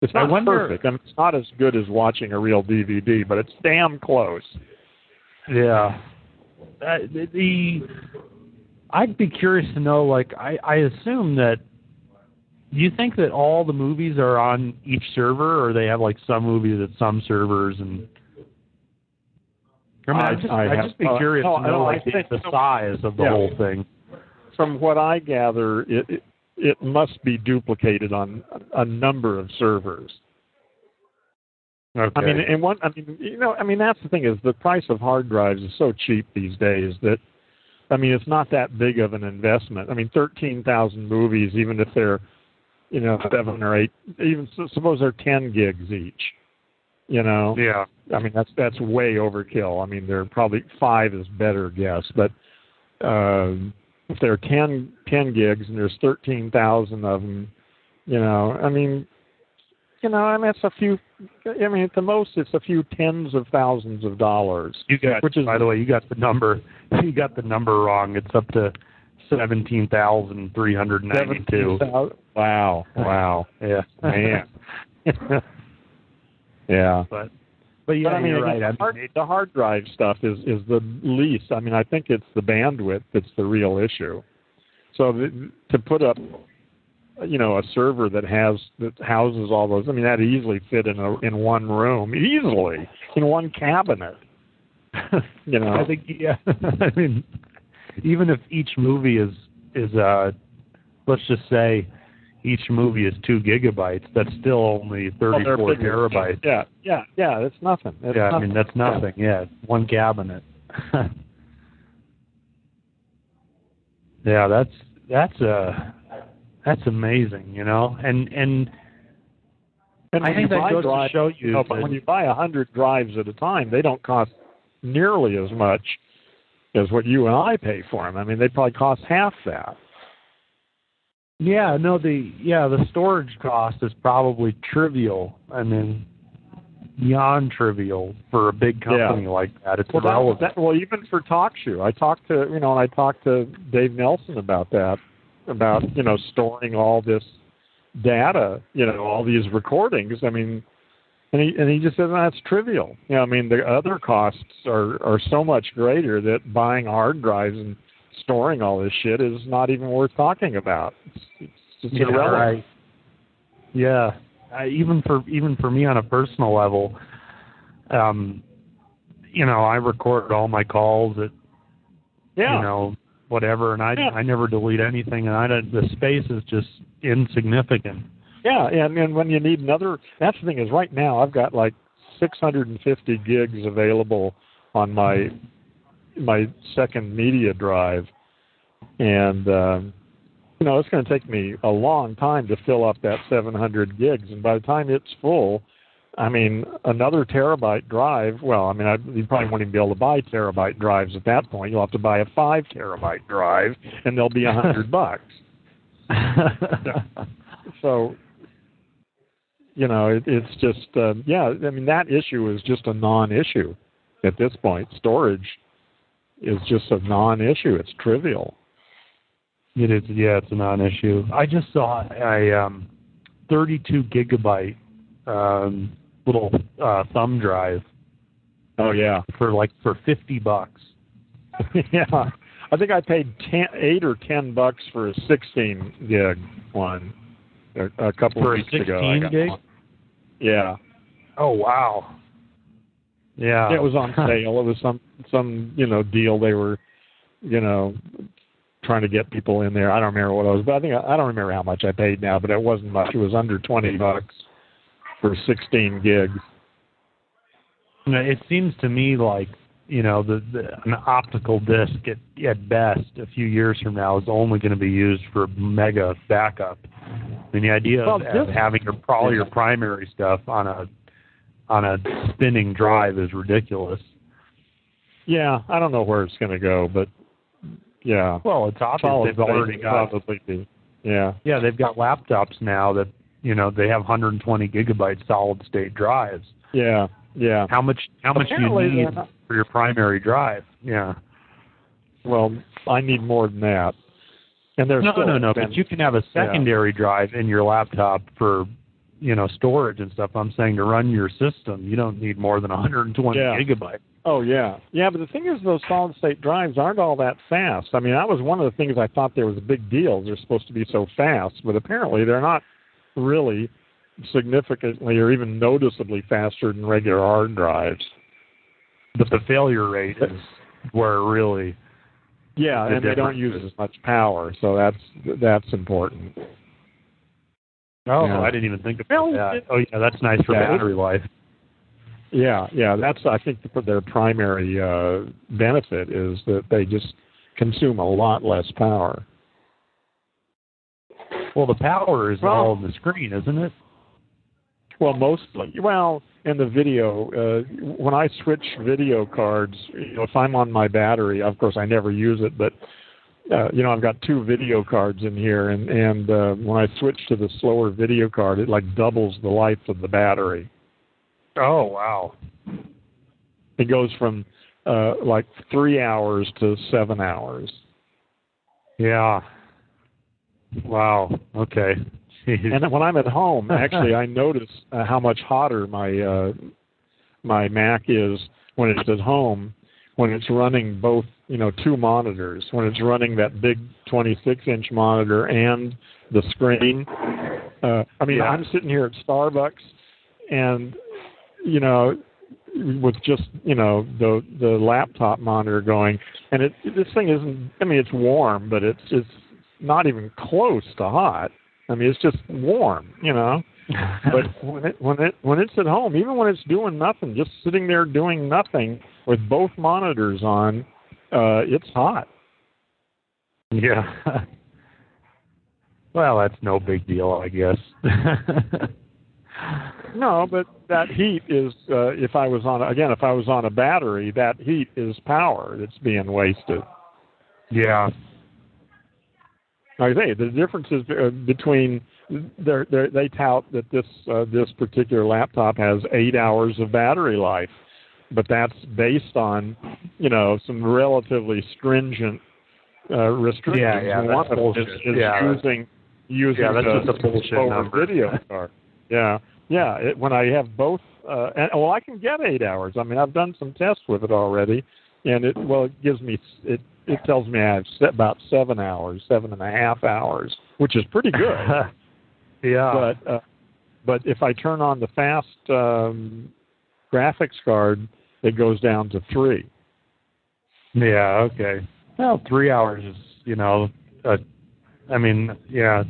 It's I not wonder- perfect. I mean, it's not as good as watching a real DVD, but it's damn close. Yeah. Uh, the, the I'd be curious to know. Like, I I assume that. Do you think that all the movies are on each server, or they have like some movies at some servers and? I mean, I- I'd just, I I'd have- just be uh, curious no, to know no, I like the, think- the size of the Yeah. whole thing. From what I gather, it, it it must be duplicated on a number of servers. Okay. I mean, and one, I mean, you know, I mean, that's the thing is the price of hard drives is so cheap these days that, I mean, it's not that big of an investment. I mean, thirteen thousand movies, even if they're, you know, seven or eight, even suppose they're ten gigs each. You know, yeah. I mean, that's that's way overkill. I mean, they're probably five is better guess, but um, if there are 10, 10 gigs and there's thirteen thousand of them, you know, I mean, you know, I mean, it's a few. I mean, at the most, it's a few tens of thousands of dollars. You got, Which is- by the way, you got the number. [laughs] You got the number wrong. It's up to seventeen thousand three hundred ninety-two. 17,000 Wow! Wow! Yeah, Man. [laughs] [laughs] yeah. but but yeah, but I mean, you're right. the, I mean, hard, the hard drive stuff is is the least. I mean, I think it's the bandwidth that's the real issue. So the, to put up, you know, a server that has that houses all those. I mean, that easily fit in a in one room, easily in one cabinet. [laughs] you know, I think yeah. I mean, even if each movie is is uh, let's just say each movie is two gigabytes, that's still only thirty-four bigger. terabytes. Yeah, yeah, yeah. That's nothing. That's yeah, I mean that's nothing. Yeah, one cabinet. [laughs] yeah, that's that's uh that's amazing, you know, and and And I think you that goes to show you know, but that- when you buy a hundred drives at a time, they don't cost nearly as much as what you and I pay for them. I mean, they probably cost half that. Yeah, no, the yeah, the storage cost is probably trivial. I mean, beyond trivial for a big company like that. It's Well, that, that, well, even for TalkShoe, I talked to you know, and I talked to Dave Nelson about that, about you know, storing all this data, you know, all these recordings. I mean, and he and he just said that's trivial. You know, I mean, the other costs are are so much greater that buying hard drives and storing all this shit is not even worth talking about. It's, it's just yeah, irrelevant. right. Yeah, I, even for even for me on a personal level, um, you know, I record all my calls at Yeah. you know whatever, and I Yeah. I never delete anything, and I don't, the space is just insignificant. Yeah, and and when you need another, that's the thing is right now I've got like 650 gigs available on my my second media drive, and um, you know it's going to take me a long time to fill up that 700 gigs, and by the time it's full, I mean another terabyte drive. Well, I mean I, you probably won't even be able to buy terabyte drives at that point. You'll have to buy a five terabyte drive, and they'll be a hundred [laughs] bucks. [laughs] so you know it, it's just uh, yeah i mean that issue is just a non-issue at this point storage is just a non-issue it's trivial It is, yeah, it's a non-issue. I just saw a um, 32 gigabyte um, little uh, thumb drive oh yeah for like for 50 bucks. [laughs] yeah i think i paid ten, eight or ten bucks for a 16 gig one a, a couple For of weeks ago I 16 got gig? one. Yeah. Oh wow. Yeah. it was on [laughs] sale. It was some some you know deal they were you know trying to get people in there. I don't remember what it was but i think i don't remember how much i paid now but it wasn't much. It was under 20 bucks for 16 gigs. It seems to me like you know, the, the an optical disc at at best a few years from now is only going to be used for mega backup. I mean, the idea Well, of, of having your all your primary stuff on a on a spinning drive is ridiculous. Yeah, I don't know where it's going to go, but yeah, Well, it's obvious solid they've already got probably be. Yeah, yeah they've got laptops now that you know they have 120 gigabyte solid state drives. yeah, yeah. How much how much do you need not- for your primary drive? Yeah. Well, I need more than that. And there's No, still no, no. been- But you can have a secondary drive in your laptop for, you know, storage and stuff. I'm saying to run your system, you don't need more than 120 Yeah. gigabytes. Oh yeah, yeah. But the thing is, those solid state drives aren't all that fast. I mean, that was one of the things I thought there was a big deal. They're supposed to be so fast, but apparently they're not really significantly or even noticeably faster than regular hard drives. But the failure rate is where really. Yeah, The and they don't use as much power, so that's that's important. Oh, Yeah. I didn't even think Well, about that. Oh, yeah, that's nice for Yeah, battery life. Yeah, yeah. That's I think the, their primary uh, benefit is that they just consume a lot less power. Well, the power is Well- all on the screen, isn't it? Well, mostly. Well, in the video, uh, when I switch video cards, you know, if I'm on my battery, of course I never use it, but uh, you know, I've got two video cards in here, and and uh, when I switch to the slower video card, it like doubles the life of the battery. Oh, wow. It goes from uh, like three hours to seven hours. Yeah. Wow. Okay. [laughs] And when I'm at home, actually, I [laughs] notice uh, how much hotter my uh, my Mac is when it's at home. When it's running both, you know, two monitors. When it's running that big 26-inch monitor and the screen. Uh, I mean, Yeah. I'm sitting here at Starbucks, and you know, with just you know the the laptop monitor going, and it this thing isn't. I mean, it's warm, but it's it's not even close to hot. I mean, it's just warm, you know. [laughs] But when it when it when it's at home, even when it's doing nothing, just sitting there doing nothing with both monitors on, uh, it's hot. Yeah. [laughs] well, that's no big deal, I guess. [laughs] No, but that heat is uh, if I was on again if I was on a battery, that heat is power that's being wasted. yeah. Like I say, the difference is uh, between they're, they're, they tout that this uh, this particular laptop has eight hours of battery life, but that's based on you know some relatively stringent uh, restrictions. Yeah, yeah, And that's one is, bullshit. is Yeah. using using Yeah, that's the just a bullshit number. video [laughs] card. Yeah, yeah. It, when I have both, uh, and well, I can get eight hours. I mean, I've done some tests with it already, and it well, it gives me it it tells me I have about seven hours, seven and a half hours, which is pretty good. [laughs] yeah. but uh, but if I turn on the fast um, graphics card, it goes down to three. yeah, okay. Well, three hours is, you know, uh, I mean, yeah.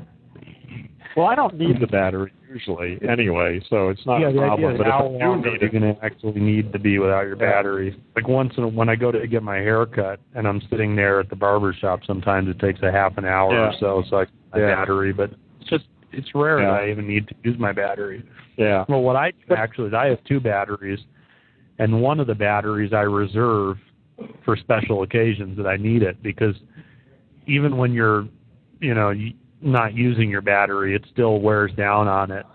Well, I don't need the battery usually anyway, so it's not yeah, a problem. But if how I do long are you going to actually need to be without your battery? Like once in a, when I go to get my hair cut and I'm sitting there at the barber shop, sometimes it takes a half an hour or so, so I my Yeah. battery. But it's just it's rare Yeah. that I even need to use my battery. yeah, Well, what I do actually is I have two batteries, and one of the batteries I reserve for special occasions that I need it because even when you're, you know, y- not using your battery, it still wears down on it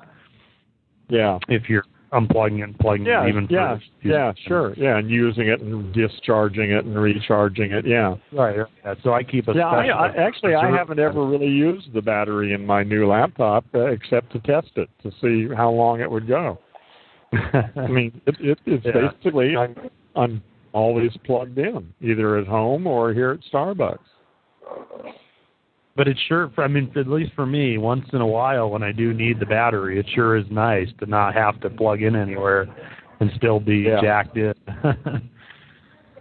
yeah. if you're unplugging it and plugging Yeah, it even yeah, further. yeah, sure, yeah, and using it and discharging it and recharging it, yeah. Right. Yeah, so I keep a Yeah, I, I, actually, I haven't ever really used the battery in my new laptop uh, except to test it to see how long it would go. [laughs] I mean, it, it, it's Yeah. basically I'm, I'm always plugged in, either at home or here at Starbucks. But it sure, I mean, at least for me, once in a while when I do need the battery, it sure is nice to not have to plug in anywhere and still be Yeah. jacked in. [laughs]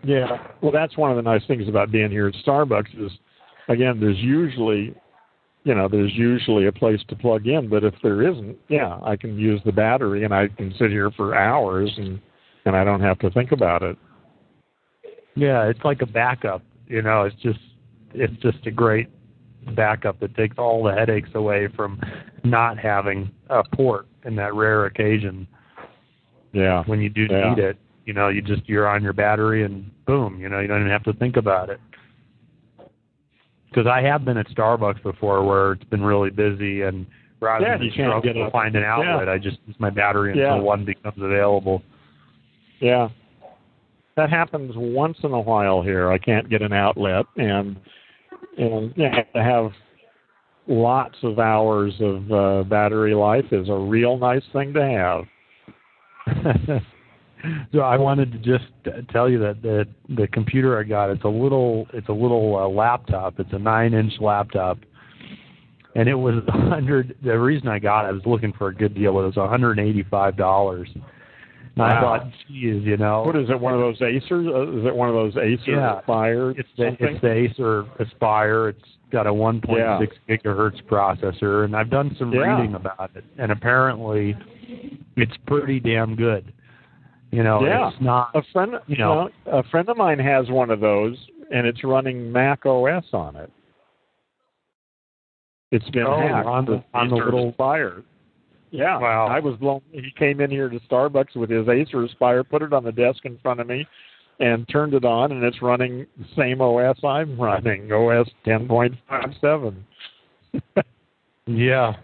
Yeah. Well, that's one of the nice things about being here at Starbucks is, again, there's usually, you know, there's usually a place to plug in. But if there isn't, yeah, I can use the battery and I can sit here for hours and and I don't have to think about it. Yeah, it's like a backup. You know, it's just it's just a great backup that takes all the headaches away from not having a port in that rare occasion Yeah. when you do Yeah. need it. You know, you just you're on your battery and boom. You know, you don't even have to think about it. Because I have been at Starbucks before where it's been really busy and rather Yeah, than struggle to find an outlet, yeah. I just use my battery until Yeah. one becomes available. Yeah. That happens once in a while here. I can't get an outlet and and to have lots of hours of uh, battery life is a real nice thing to have. [laughs] so I wanted to just tell you that the the computer I got it's a little it's a little uh, laptop. It's a nine inch laptop, and it was a hundred. The reason I got it, I was looking for a good deal. It was one hundred and eighty five dollars. I Wow. thought, geez, you know, What is it? One of those Acers? Uh, is it one of those Acer Yeah. Fire? it's the, something? it's the Acer Aspire. It's got a 1.6 Yeah. gigahertz processor, and I've done some Yeah. reading about it, and apparently, it's pretty damn good. You know, Yeah. it's not. a friend, you know. a friend of mine has one of those, and it's running Mac OS on it. It's been Oh, hacked. on the- on the little- Aspire. Yeah, Wow. I was blown. He came in here to Starbucks with his Acer Aspire, put it on the desk in front of me, and turned it on, and it's running the same OS I'm running, OS 10.57. [laughs] Yeah.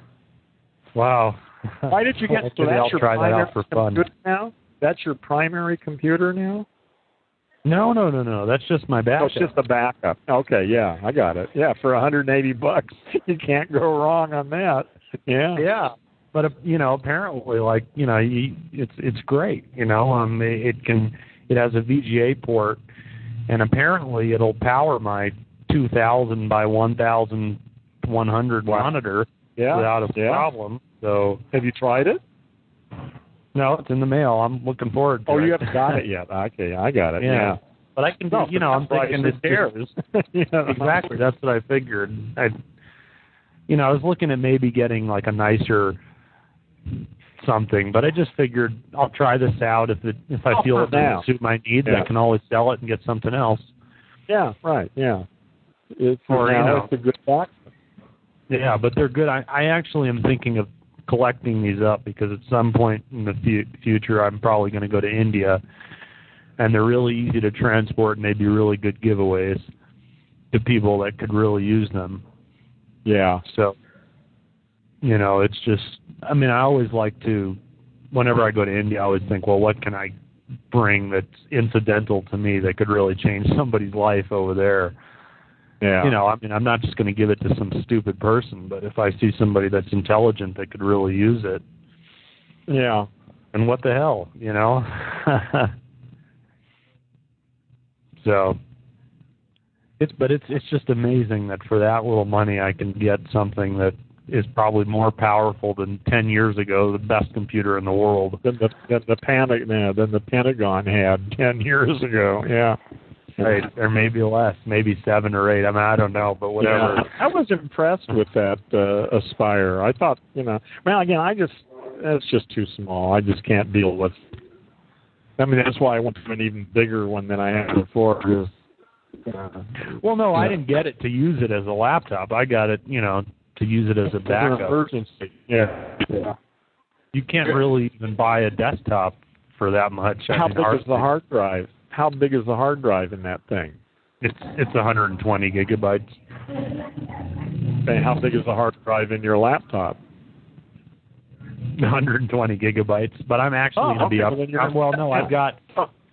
Wow. Why did you get? Well, so that's I'll your try that primary out for fun. computer now. That's your primary computer now. No, no, no, no. That's just my Oh, backup. it's just a backup. Okay, yeah, I got it. Yeah, for 180 bucks, [laughs] you can't go wrong on that. Yeah. yeah. But you know, apparently, like you know, you, it's it's great. You know, um, it, it can it has a VGA port, and apparently it'll power my 2000 by 1100 Wow. monitor Yeah. without a yeah. problem. So Have you tried it? no, it's in the mail. I'm looking forward to Oh, it. you haven't got it yet. [laughs] Okay, I got it. Yeah. Yeah. But I can. No, you know, I'm thinking price, it's who cares? [laughs] Yeah. exactly. That's what I figured. I, you know, I was looking at maybe getting like a nicer something, but I just figured I'll try this out. If it if I Oh, feel it doesn't suit my needs, Yeah. I can always sell it and get something else. Yeah. Right. Yeah. It's Or, you know. it's a good box. Yeah, but they're good. I, I actually am thinking of collecting these up because at some point in the fu- future, I'm probably going to go to India, and they're really easy to transport, and they'd be really good giveaways to people that could really use them. Yeah. So, you know, it's just, I mean, I always like to, whenever I go to India, I always think, well, what can I bring that's incidental to me that could really change [laughs] somebody's life over there? Yeah. You know, I mean, I'm not just going to give it to some stupid person, but if I see somebody that's intelligent that could really use it, Yeah. and what the hell, you know? [laughs] so, it's but it's it's just amazing that for that little money I can get something that is probably more powerful than 10 years ago, the best computer in the world. Than the than the panic yeah, than the Pentagon had [laughs] ten years ago. Yeah. Right, or maybe less, maybe seven or eight. I mean, I don't know, but whatever. Yeah. I was impressed with that uh, Aspire. I thought, you know, well, again, I just it's just too small. I just can't deal with. I mean, that's why I went to an even bigger one than I had before. Just, uh, Well, no, I didn't get it to use it as a laptop. I got it, you know, to use it as a backup. emergency. Yeah. Yeah. You can't really even buy a desktop for that much. I How mean, big ours- is the hard drive? How big is the hard drive in that thing? It's it's 120 gigabytes. Okay, how big is the hard drive in your laptop? 120 gigabytes. But I'm actually Oh, going to be up. well, I'm- well, no. I've got.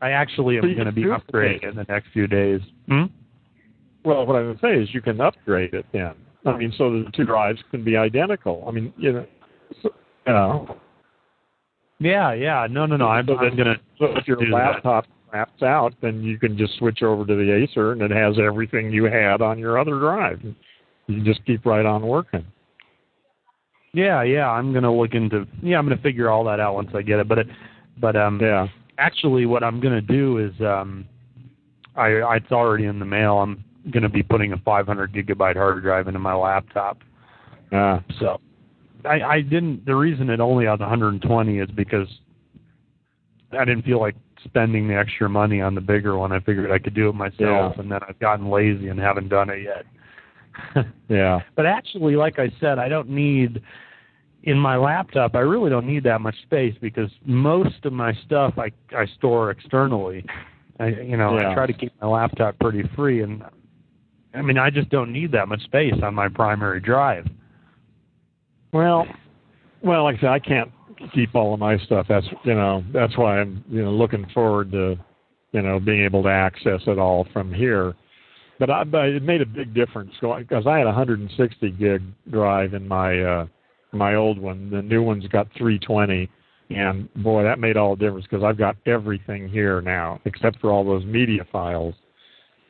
I actually am So going to be upgrading in the next few days. Hmm? Well, what I would say is you can upgrade it then. I mean, so the two drives can be identical. I mean, you know, so, you know, Yeah, yeah. No, no, no. I'm, So I'm to. so if your laptop craps out, then you can just switch over to the Acer and it has everything you had on your other drive. You just keep right on working. Yeah, yeah. I'm going to look into. Yeah, I'm going to figure all that out once I get it. But it, but um, Yeah. actually what I'm going to do is um I I- it's already in the mail. I'm going to be putting a 500 gigabyte hard drive into my laptop. Uh, So I I didn't the reason it only has 120 is because I didn't feel like spending the extra money on the bigger one. I figured I could do it myself, Yeah. and then I've gotten lazy and haven't done it yet. [laughs] Yeah. But actually, like I said, I don't need in my laptop. I really don't need that much space because most of my stuff I I store externally. I you know Yeah. I try to keep my laptop pretty free, and I mean I just don't need that much space on my primary drive. Well, well, like I said, I can't keep all of my stuff. That's you know that's why I'm you know looking forward to you know being able to access it all from here. But I but it made a big difference because I had a 160 gig drive in my uh, my old one. The new one's got 320, and boy, that made all the difference because I've got everything here now except for all those media files.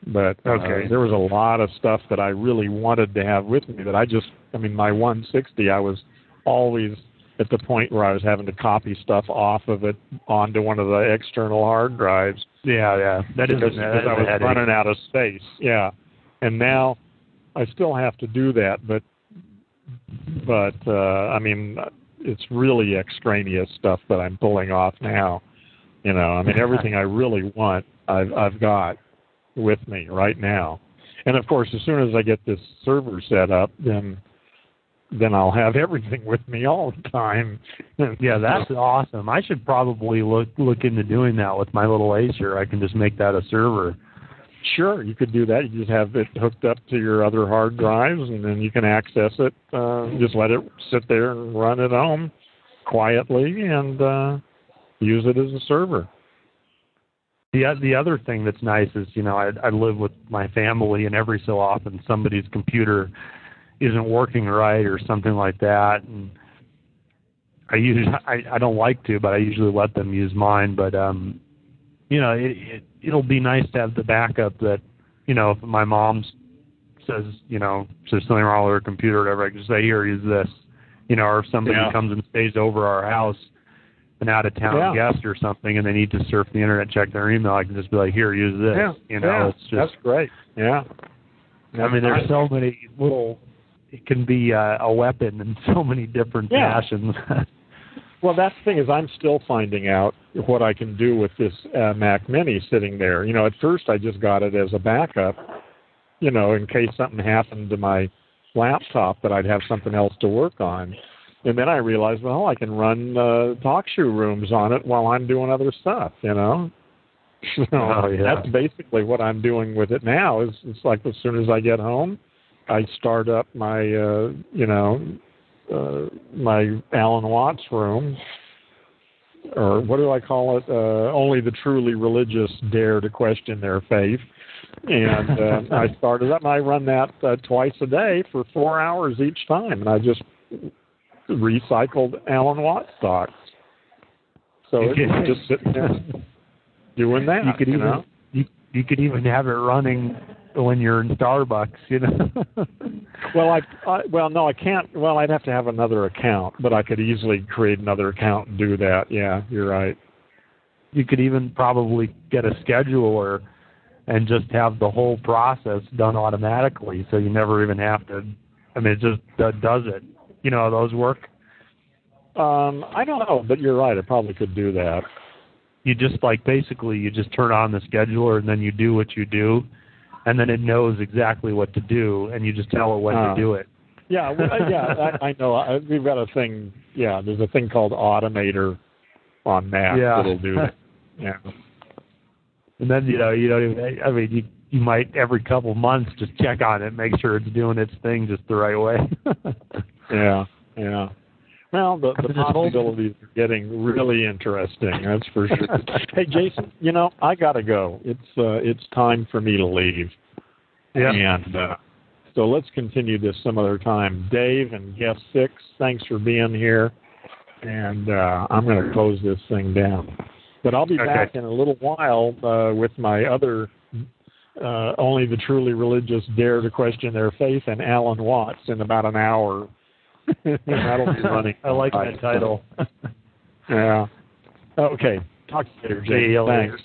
But uh, there was a lot of stuff that I really wanted to have with me that I just, I mean, my 160, I was always at the point where I was having to copy stuff off of it onto one of the external hard drives Yeah, yeah, that is because, that is because I was headache. running out of space. Yeah, and now I still have to do that, but but uh, I mean, it's really extraneous stuff that I'm pulling off now. You know, I mean, everything I really want, I've I've got with me right now, and of course, as soon as I get this server set up, then then I'll have everything with me all the time. [laughs] Yeah, that's awesome. I should probably look look into doing that with my little Acer. I can just make that a server. Sure, you could do that. You just have it hooked up to your other hard drives, and then you can access it. Uh, just let it sit there and run at home quietly, and uh, use it as a server. The the other thing that's nice is you know I I live with my family, and every so often somebody's computer isn't working right or something like that, and I usually [laughs] I I don't like to, but I usually let them use mine. But um, you know it, it it'll be nice to have the backup that you know if my mom says you know says something wrong with her computer or whatever, I can just say here use this, you know, or if somebody Yeah. comes and stays over our house an out of town Yeah. guest or something and they need to surf the internet, check their email, I can just be like, Here, use this. yeah, You know, yeah, it's just that's great. Yeah, I mean there's so many little it can be uh, a weapon in so many different Yeah. fashions. [laughs] Well, that's the thing is I'm still finding out what I can do with this uh, Mac Mini sitting there. You know, at first I just got it as a backup, you know, in case something happened to my laptop that I'd have something else to work on. And then I realized, well, I can run uh, talk show rooms on it while I'm doing other stuff, you know. [laughs] So Oh, yeah. that's basically what I'm doing with it now. Is it's like as soon as I get home, I start up my, uh, you know, uh, my Alan Watts room, or what do I call it? Uh, only the truly religious dare to question their faith. And uh, I [laughs] started up. And I run that uh, twice a day for four hours each time, and I just recycled Alan Watts stocks. So You it's [laughs] just sitting there doing that. you could even know? you you could even have it running when you're in Starbucks, you know. [laughs] Well, I, I well no, I can't. Well, I'd have to have another account, but I could easily create another account and do that. Yeah, you're right. you could even probably get a scheduler and just have the whole process done automatically so you never even have to I mean it just uh, does it. You know how those work? Um, I don't know, but you're right. I probably could do that. You just like basically you just turn on the scheduler and then you do what you do and then it knows exactly what to do and you just tell it when Ah. to do it. Yeah, well, uh, yeah, I, I know. I, we've got a thing. Yeah, there's a thing called Automator on Mac Yeah. that'll do it. [laughs] Yeah. And then you know you don't even I mean you you might every couple months just check on it, make sure it's doing its thing just the right way. [laughs] Yeah, yeah. Well, the, the possibilities are getting really interesting. That's for sure. [laughs] hey, Jason, you know I gotta go. It's uh, it's time for me to leave. yeah. And uh, so let's continue this some other time. Dave and guest six, thanks for being here. And uh, I'm going to close this thing down. But I'll be Okay. back in a little while uh, with my other. Uh, only the truly religious dare to question their faith, and Alan Watts in about an hour. [laughs] That'll be running. I like that title. [laughs] Yeah. Okay. Talk to you later, See Jason. you later.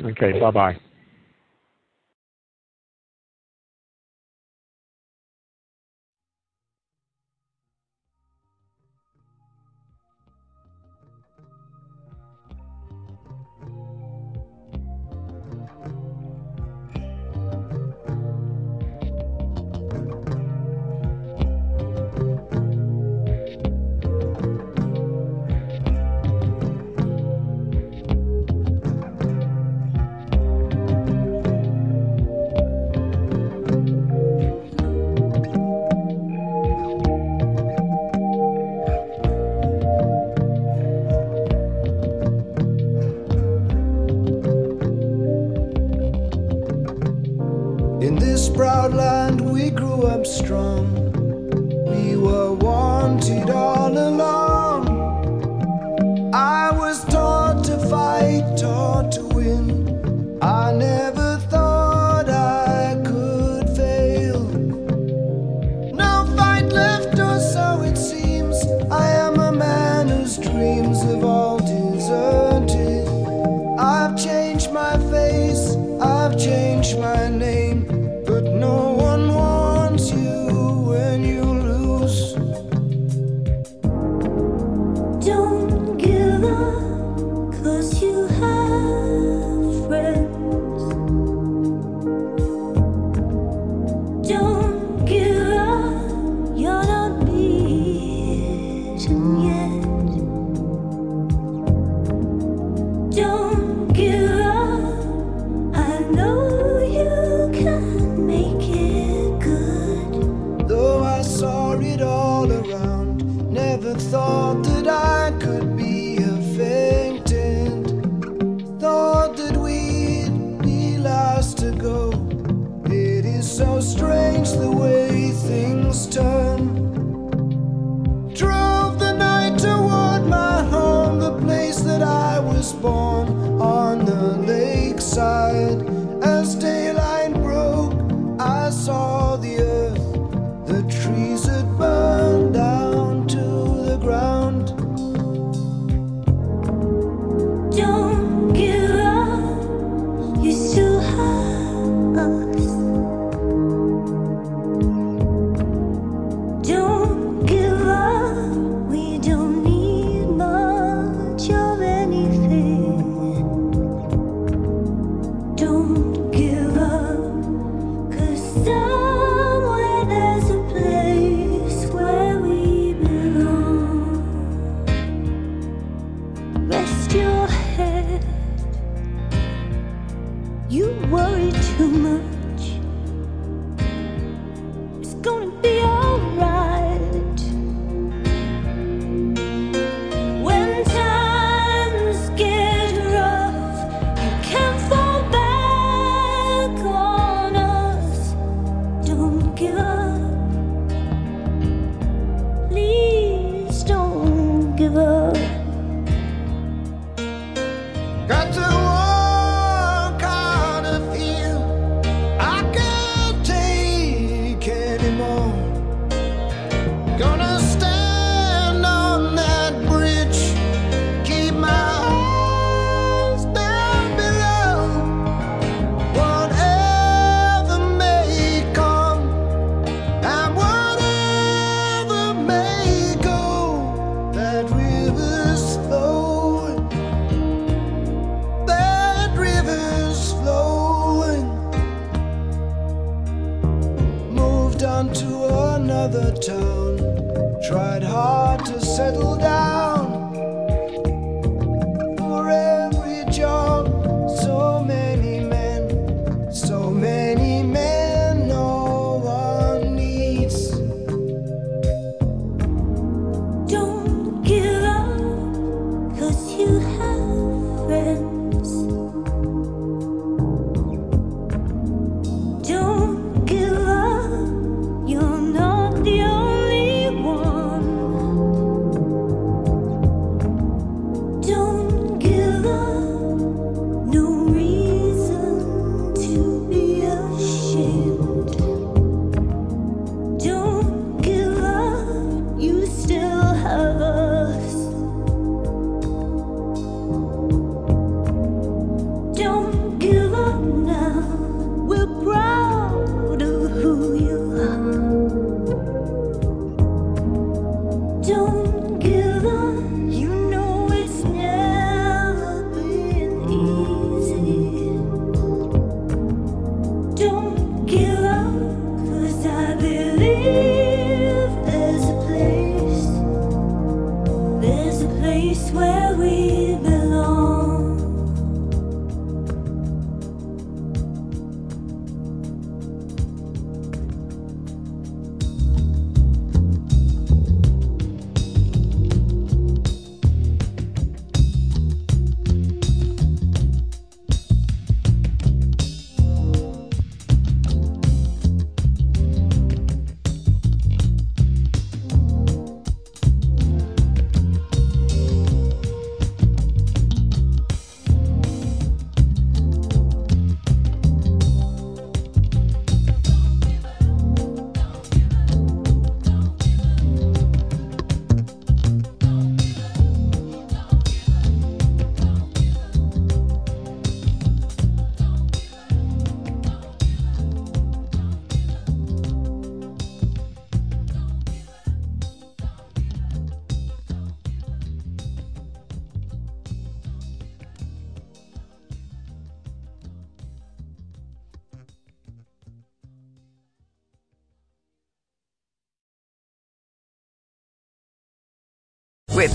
Thanks. Okay. Bye bye. Strong.